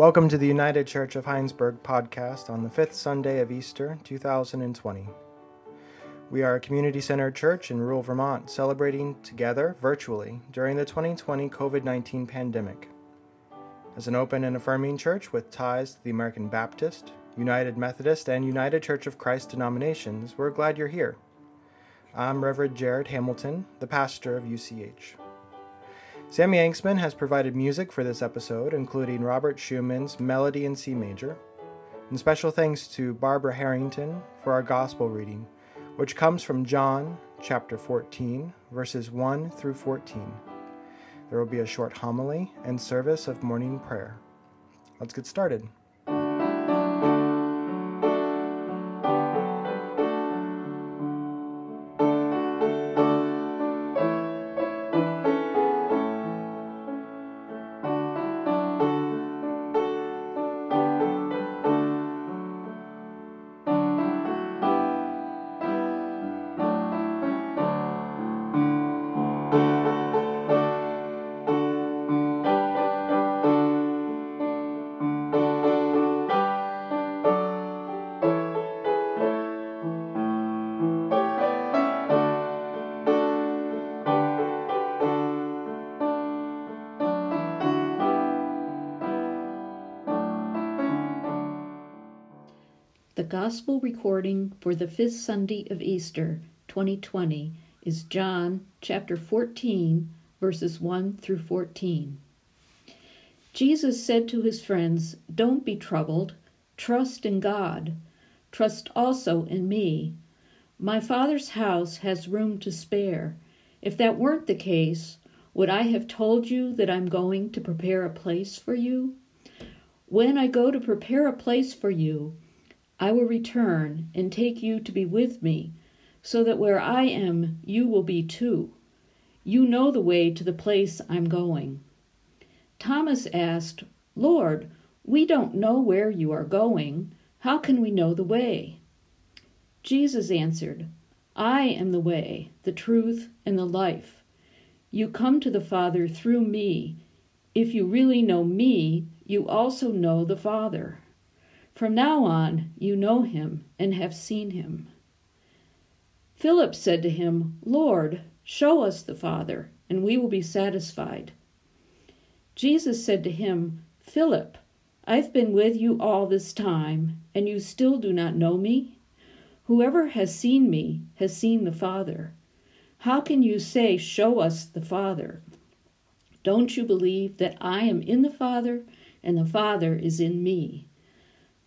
Welcome to the United Church of Hinesburg podcast on the fifth Sunday of Easter 2020. We are a community centered church in rural Vermont celebrating together virtually during the 2020 COVID 19 pandemic. As an open and affirming church with ties to the American Baptist, United Methodist, and United Church of Christ denominations, we're glad you're here. I'm Reverend Jared Hamilton, the pastor of UCH. Sammy Angstman has provided music for this episode, including Robert Schumann's Melodie in C Major. And special thanks to Barbara Herrington for our gospel reading, which comes from John chapter 14, verses 1 through 14. There will be a short homily and service of morning prayer. Let's get started. Gospel recording for the fifth Sunday of Easter, 2020, is John chapter 14, verses 1 through 14. Jesus said to his friends, Don't be troubled. Trust in God. Trust also in me. My Father's house has room to spare. If that weren't the case, would I have told you that I'm going to prepare a place for you? When I go to prepare a place for you, I will return and take you to be with me, so that where I am, you will be too. You know the way to the place I'm going. Thomas asked, Lord, we don't know where you are going. How can we know the way? Jesus answered, I am the way, the truth, and the life. You come to the Father through me. If you really know me, you also know the Father. From now on, you know him and have seen him. Philip said to him, Lord, show us the Father, and we will be satisfied. Jesus said to him, Philip, I've been with you all this time, and you still do not know me? Whoever has seen me has seen the Father. How can you say, Show us the Father? Don't you believe that I am in the Father, and the Father is in me?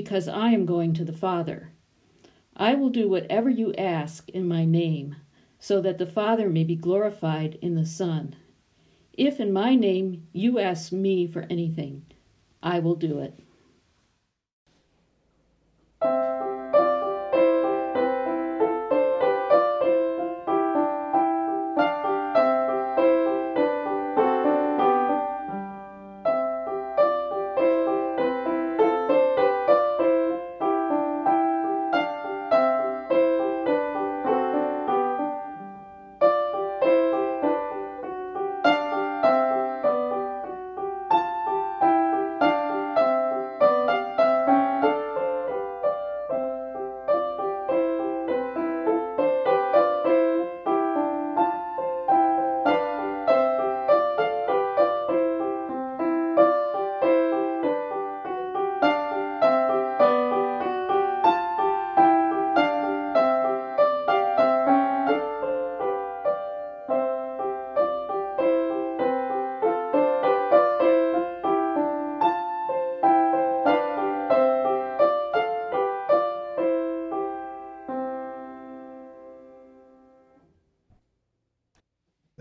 because I am going to the Father. I will do whatever you ask in my name, so that the Father may be glorified in the Son. If in my name you ask me for anything, I will do it.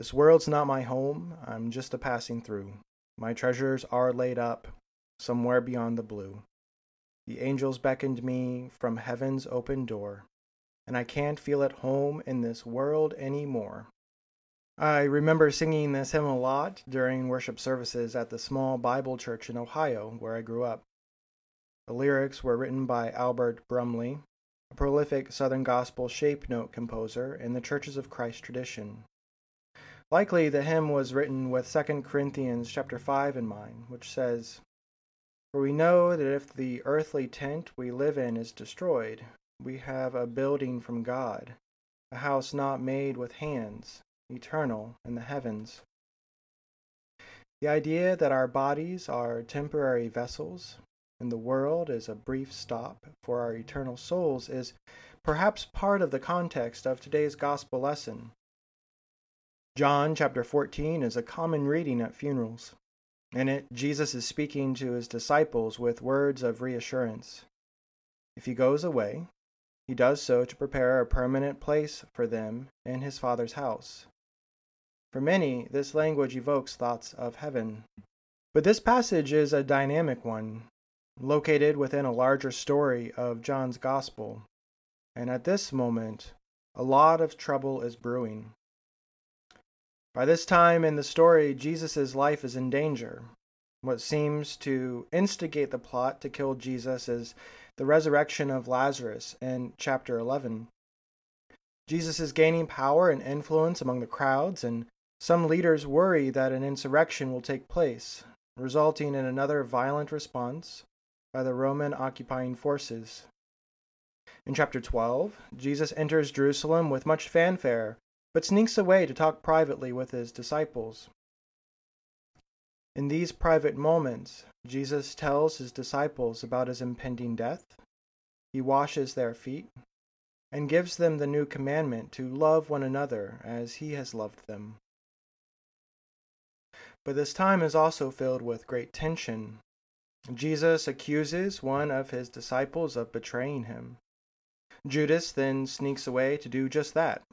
This world's not my home, I'm just a passing through. My treasures are laid up somewhere beyond the blue. The angels beckoned me from heaven's open door, and I can't feel at home in this world any more. I remember singing this hymn a lot during worship services at the small Bible church in Ohio where I grew up. The lyrics were written by Albert Brumley, a prolific Southern Gospel shape note composer in the Churches of Christ tradition. Likely the hymn was written with 2 Corinthians chapter 5 in mind, which says, For we know that if the earthly tent we live in is destroyed, we have a building from God, a house not made with hands, eternal in the heavens. The idea that our bodies are temporary vessels and the world is a brief stop for our eternal souls is perhaps part of the context of today's gospel lesson. John chapter 14 is a common reading at funerals. In it, Jesus is speaking to his disciples with words of reassurance. If he goes away, he does so to prepare a permanent place for them in his Father's house. For many, this language evokes thoughts of heaven. But this passage is a dynamic one, located within a larger story of John's Gospel. And at this moment, a lot of trouble is brewing. By this time in the story, Jesus' life is in danger. What seems to instigate the plot to kill Jesus is the resurrection of Lazarus in chapter 11. Jesus is gaining power and influence among the crowds, and some leaders worry that an insurrection will take place, resulting in another violent response by the Roman occupying forces. In chapter 12, Jesus enters Jerusalem with much fanfare, but sneaks away to talk privately with his disciples. In these private moments, Jesus tells his disciples about his impending death. He washes their feet and gives them the new commandment to love one another as he has loved them. But this time is also filled with great tension. Jesus accuses one of his disciples of betraying him. Judas then sneaks away to do just that.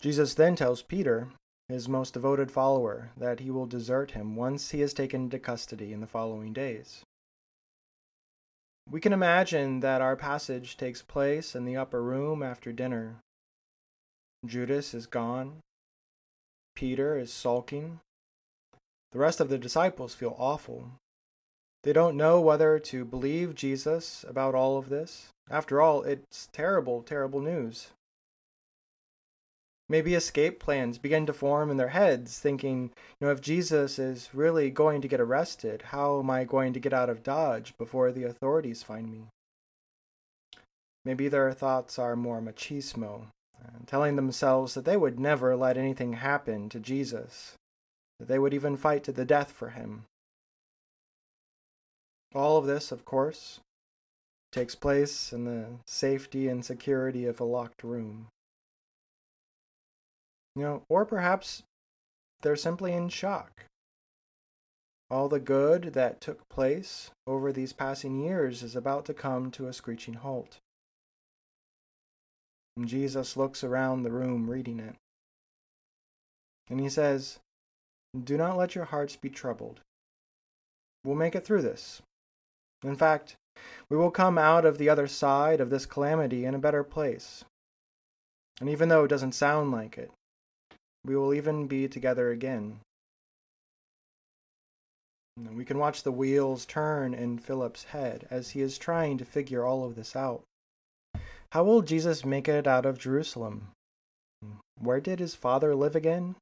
Jesus then tells Peter, his most devoted follower, that he will desert him once he is taken into custody in the following days. We can imagine that our passage takes place in the upper room after dinner. Judas is gone, Peter is sulking. The rest of the disciples feel awful. They don't know whether to believe Jesus about all of this. After all, it's terrible, terrible news. Maybe escape plans begin to form in their heads, thinking, you know, if Jesus is really going to get arrested, how am I going to get out of Dodge before the authorities find me? Maybe their thoughts are more machismo, uh, telling themselves that they would never let anything happen to Jesus, that they would even fight to the death for him. All of this, of course, takes place in the safety and security of a locked room. You know, or perhaps they're simply in shock. All the good that took place over these passing years is about to come to a screeching halt. And Jesus looks around the room reading it. And he says, Do not let your hearts be troubled. We'll make it through this. In fact, we will come out of the other side of this calamity in a better place. And even though it doesn't sound like it, we will even be together again. We can watch the wheels turn in Philip's head as he is trying to figure all of this out. How will Jesus make it out of Jerusalem? Where did his father live again?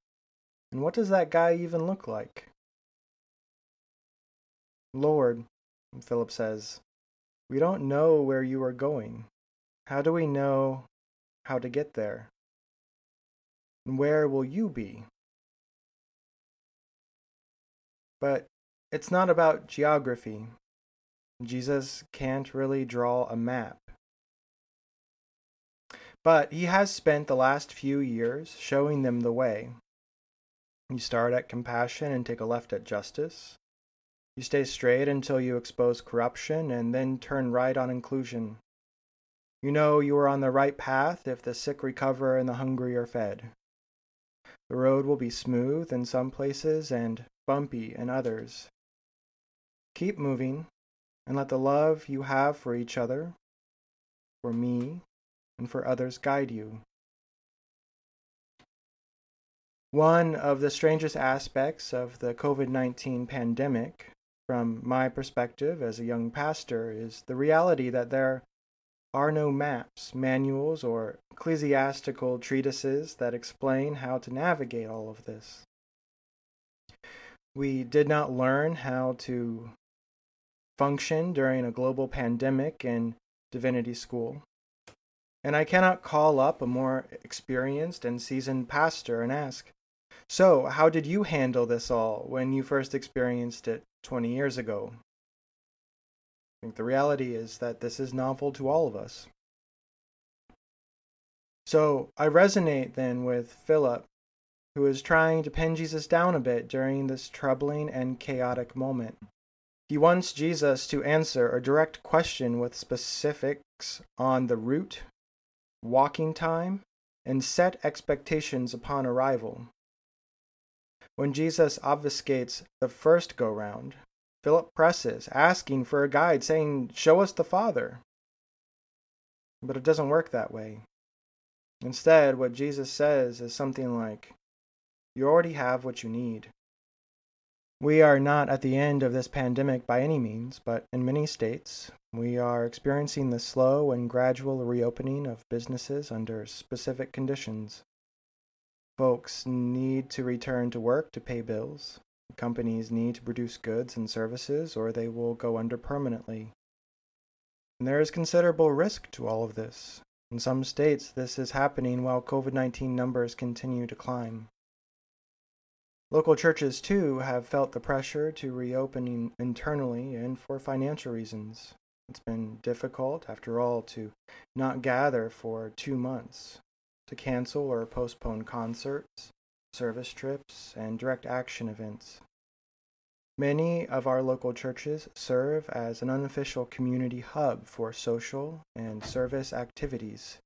And what does that guy even look like? Lord, Philip says, we don't know where you are going. How do we know how to get there? Where will you be? But it's not about geography. Jesus can't really draw a map. But he has spent the last few years showing them the way. You start at compassion and take a left at justice. You stay straight until you expose corruption and then turn right on inclusion. You know you are on the right path if the sick recover and the hungry are fed. The road will be smooth in some places and bumpy in others. Keep moving, and let the love you have for each other, for me, and for others guide you. One of the strangest aspects of the COVID 19 pandemic, from my perspective as a young pastor, is the reality that there are no maps, manuals, or ecclesiastical treatises that explain how to navigate all of this. We did not learn how to function during a global pandemic in divinity school. And I cannot call up a more experienced and seasoned pastor and ask, So, how did you handle this all when you first experienced it 20 years ago? I think the reality is that this is novel to all of us. So I resonate then with Philip, who is trying to pin Jesus down a bit during this troubling and chaotic moment. He wants Jesus to answer a direct question with specifics on the route, walking time, and set expectations upon arrival. When Jesus obfuscates the first go round, Philip presses, asking for a guide, saying, Show us the Father. But it doesn't work that way. Instead, what Jesus says is something like, You already have what you need. We are not at the end of this pandemic by any means, but in many states, we are experiencing the slow and gradual reopening of businesses under specific conditions. Folks need to return to work to pay bills. Companies need to produce goods and services or they will go under permanently. And there is considerable risk to all of this. In some states, this is happening while COVID 19 numbers continue to climb. Local churches, too, have felt the pressure to reopen internally and for financial reasons. It's been difficult, after all, to not gather for two months, to cancel or postpone concerts, service trips, and direct action events. Many of our local churches serve as an unofficial community hub for social and service activities.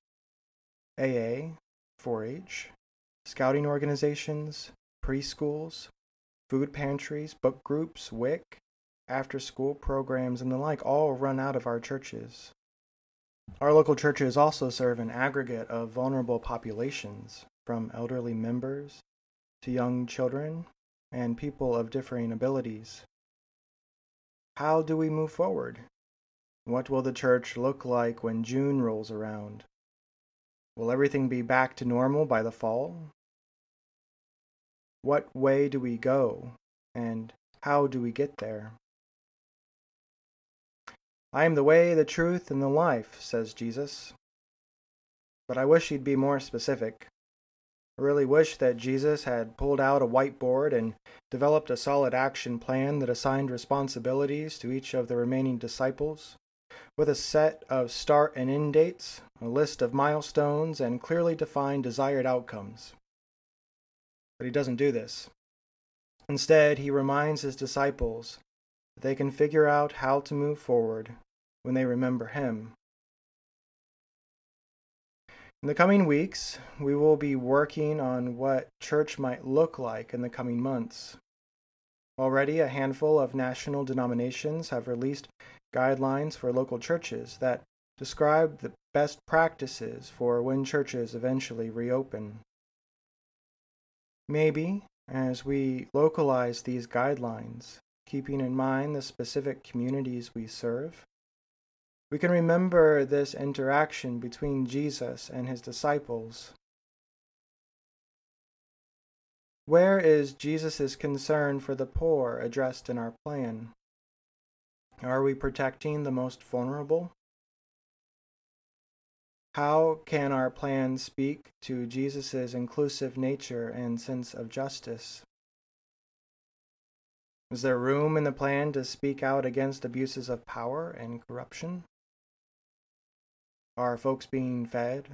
AA, 4 H, scouting organizations, preschools, food pantries, book groups, WIC, after school programs, and the like all run out of our churches. Our local churches also serve an aggregate of vulnerable populations, from elderly members to young children and people of differing abilities. How do we move forward? What will the church look like when June rolls around? Will everything be back to normal by the fall? What way do we go, and how do we get there? I am the way, the truth, and the life, says Jesus. But I wish he'd be more specific. I really wish that Jesus had pulled out a whiteboard and developed a solid action plan that assigned responsibilities to each of the remaining disciples, with a set of start and end dates, a list of milestones, and clearly defined desired outcomes. But he doesn't do this. Instead, he reminds his disciples that they can figure out how to move forward when they remember him in the coming weeks, we will be working on what church might look like in the coming months. Already, a handful of national denominations have released guidelines for local churches that describe the best practices for when churches eventually reopen. Maybe, as we localize these guidelines, keeping in mind the specific communities we serve, we can remember this interaction between Jesus and his disciples. Where is Jesus' concern for the poor addressed in our plan? Are we protecting the most vulnerable? How can our plan speak to Jesus' inclusive nature and sense of justice? Is there room in the plan to speak out against abuses of power and corruption? Are folks being fed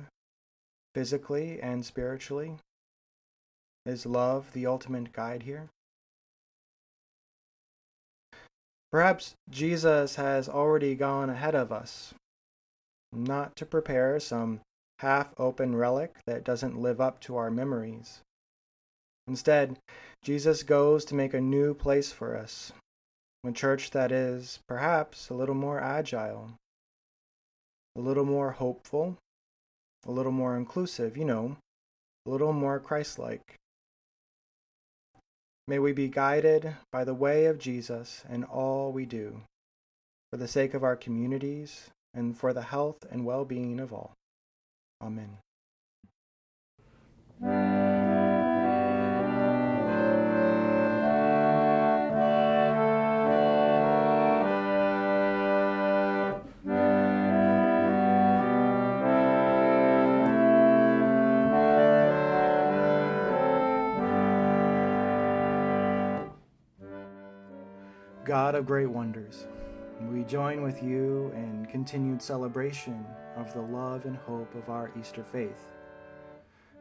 physically and spiritually? Is love the ultimate guide here? Perhaps Jesus has already gone ahead of us, not to prepare some half open relic that doesn't live up to our memories. Instead, Jesus goes to make a new place for us, A church that is, perhaps, a little more agile, a little more hopeful, a little more inclusive, you know, a little more Christ like. May we be guided by the way of Jesus in all we do, for the sake of our communities and for the health and well being of all. Amen. God of great wonders, we join with you in continued celebration of the love and hope of our Easter faith.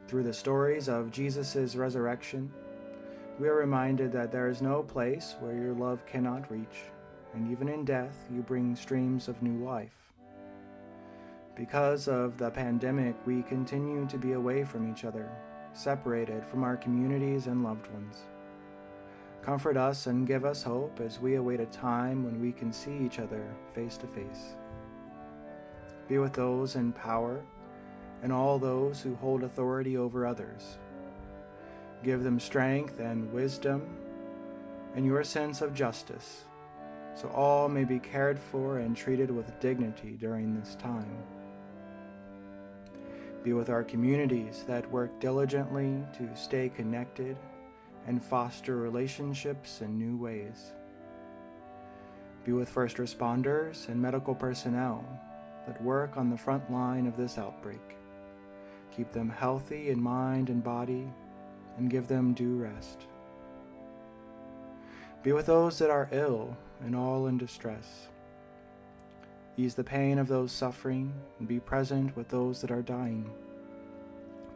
Through the stories of Jesus' resurrection, we are reminded that there is no place where your love cannot reach, and even in death, you bring streams of new life. Because of the pandemic, we continue to be away from each other, separated from our communities and loved ones. Comfort us and give us hope as we await a time when we can see each other face to face. Be with those in power and all those who hold authority over others. Give them strength and wisdom and your sense of justice, so all may be cared for and treated with dignity during this time. Be with our communities that work diligently to stay connected and foster relationships in new ways. Be with first responders and medical personnel that work on the front line of this outbreak. Keep them healthy in mind and body, and give them due rest. Be with those that are ill and all in distress. Ease the pain of those suffering and be present with those that are dying.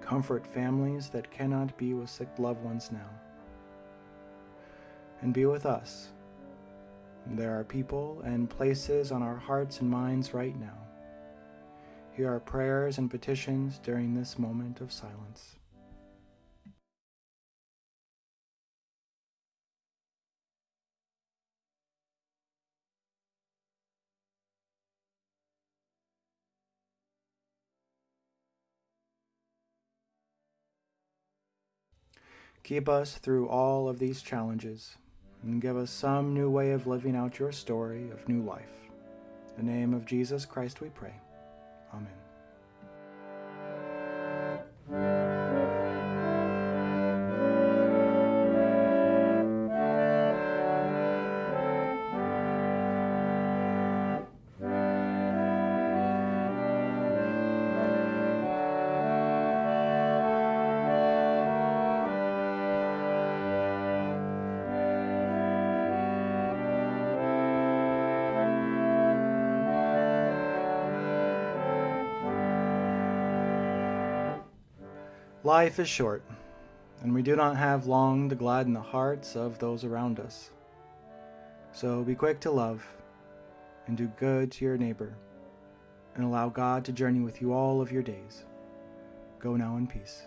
Comfort families that cannot be with sick loved ones now and be with us. There are people and places on our hearts and minds right now. Hear our prayers and petitions during this moment of silence. Keep us through all of these challenges and give us some new way of living out your story of new life. In the name of Jesus Christ we pray. Amen. Life is short, and we do not have long to gladden the hearts of those around us. So be quick to love and do good to your neighbor, and allow God to journey with you all of your days. Go now in peace.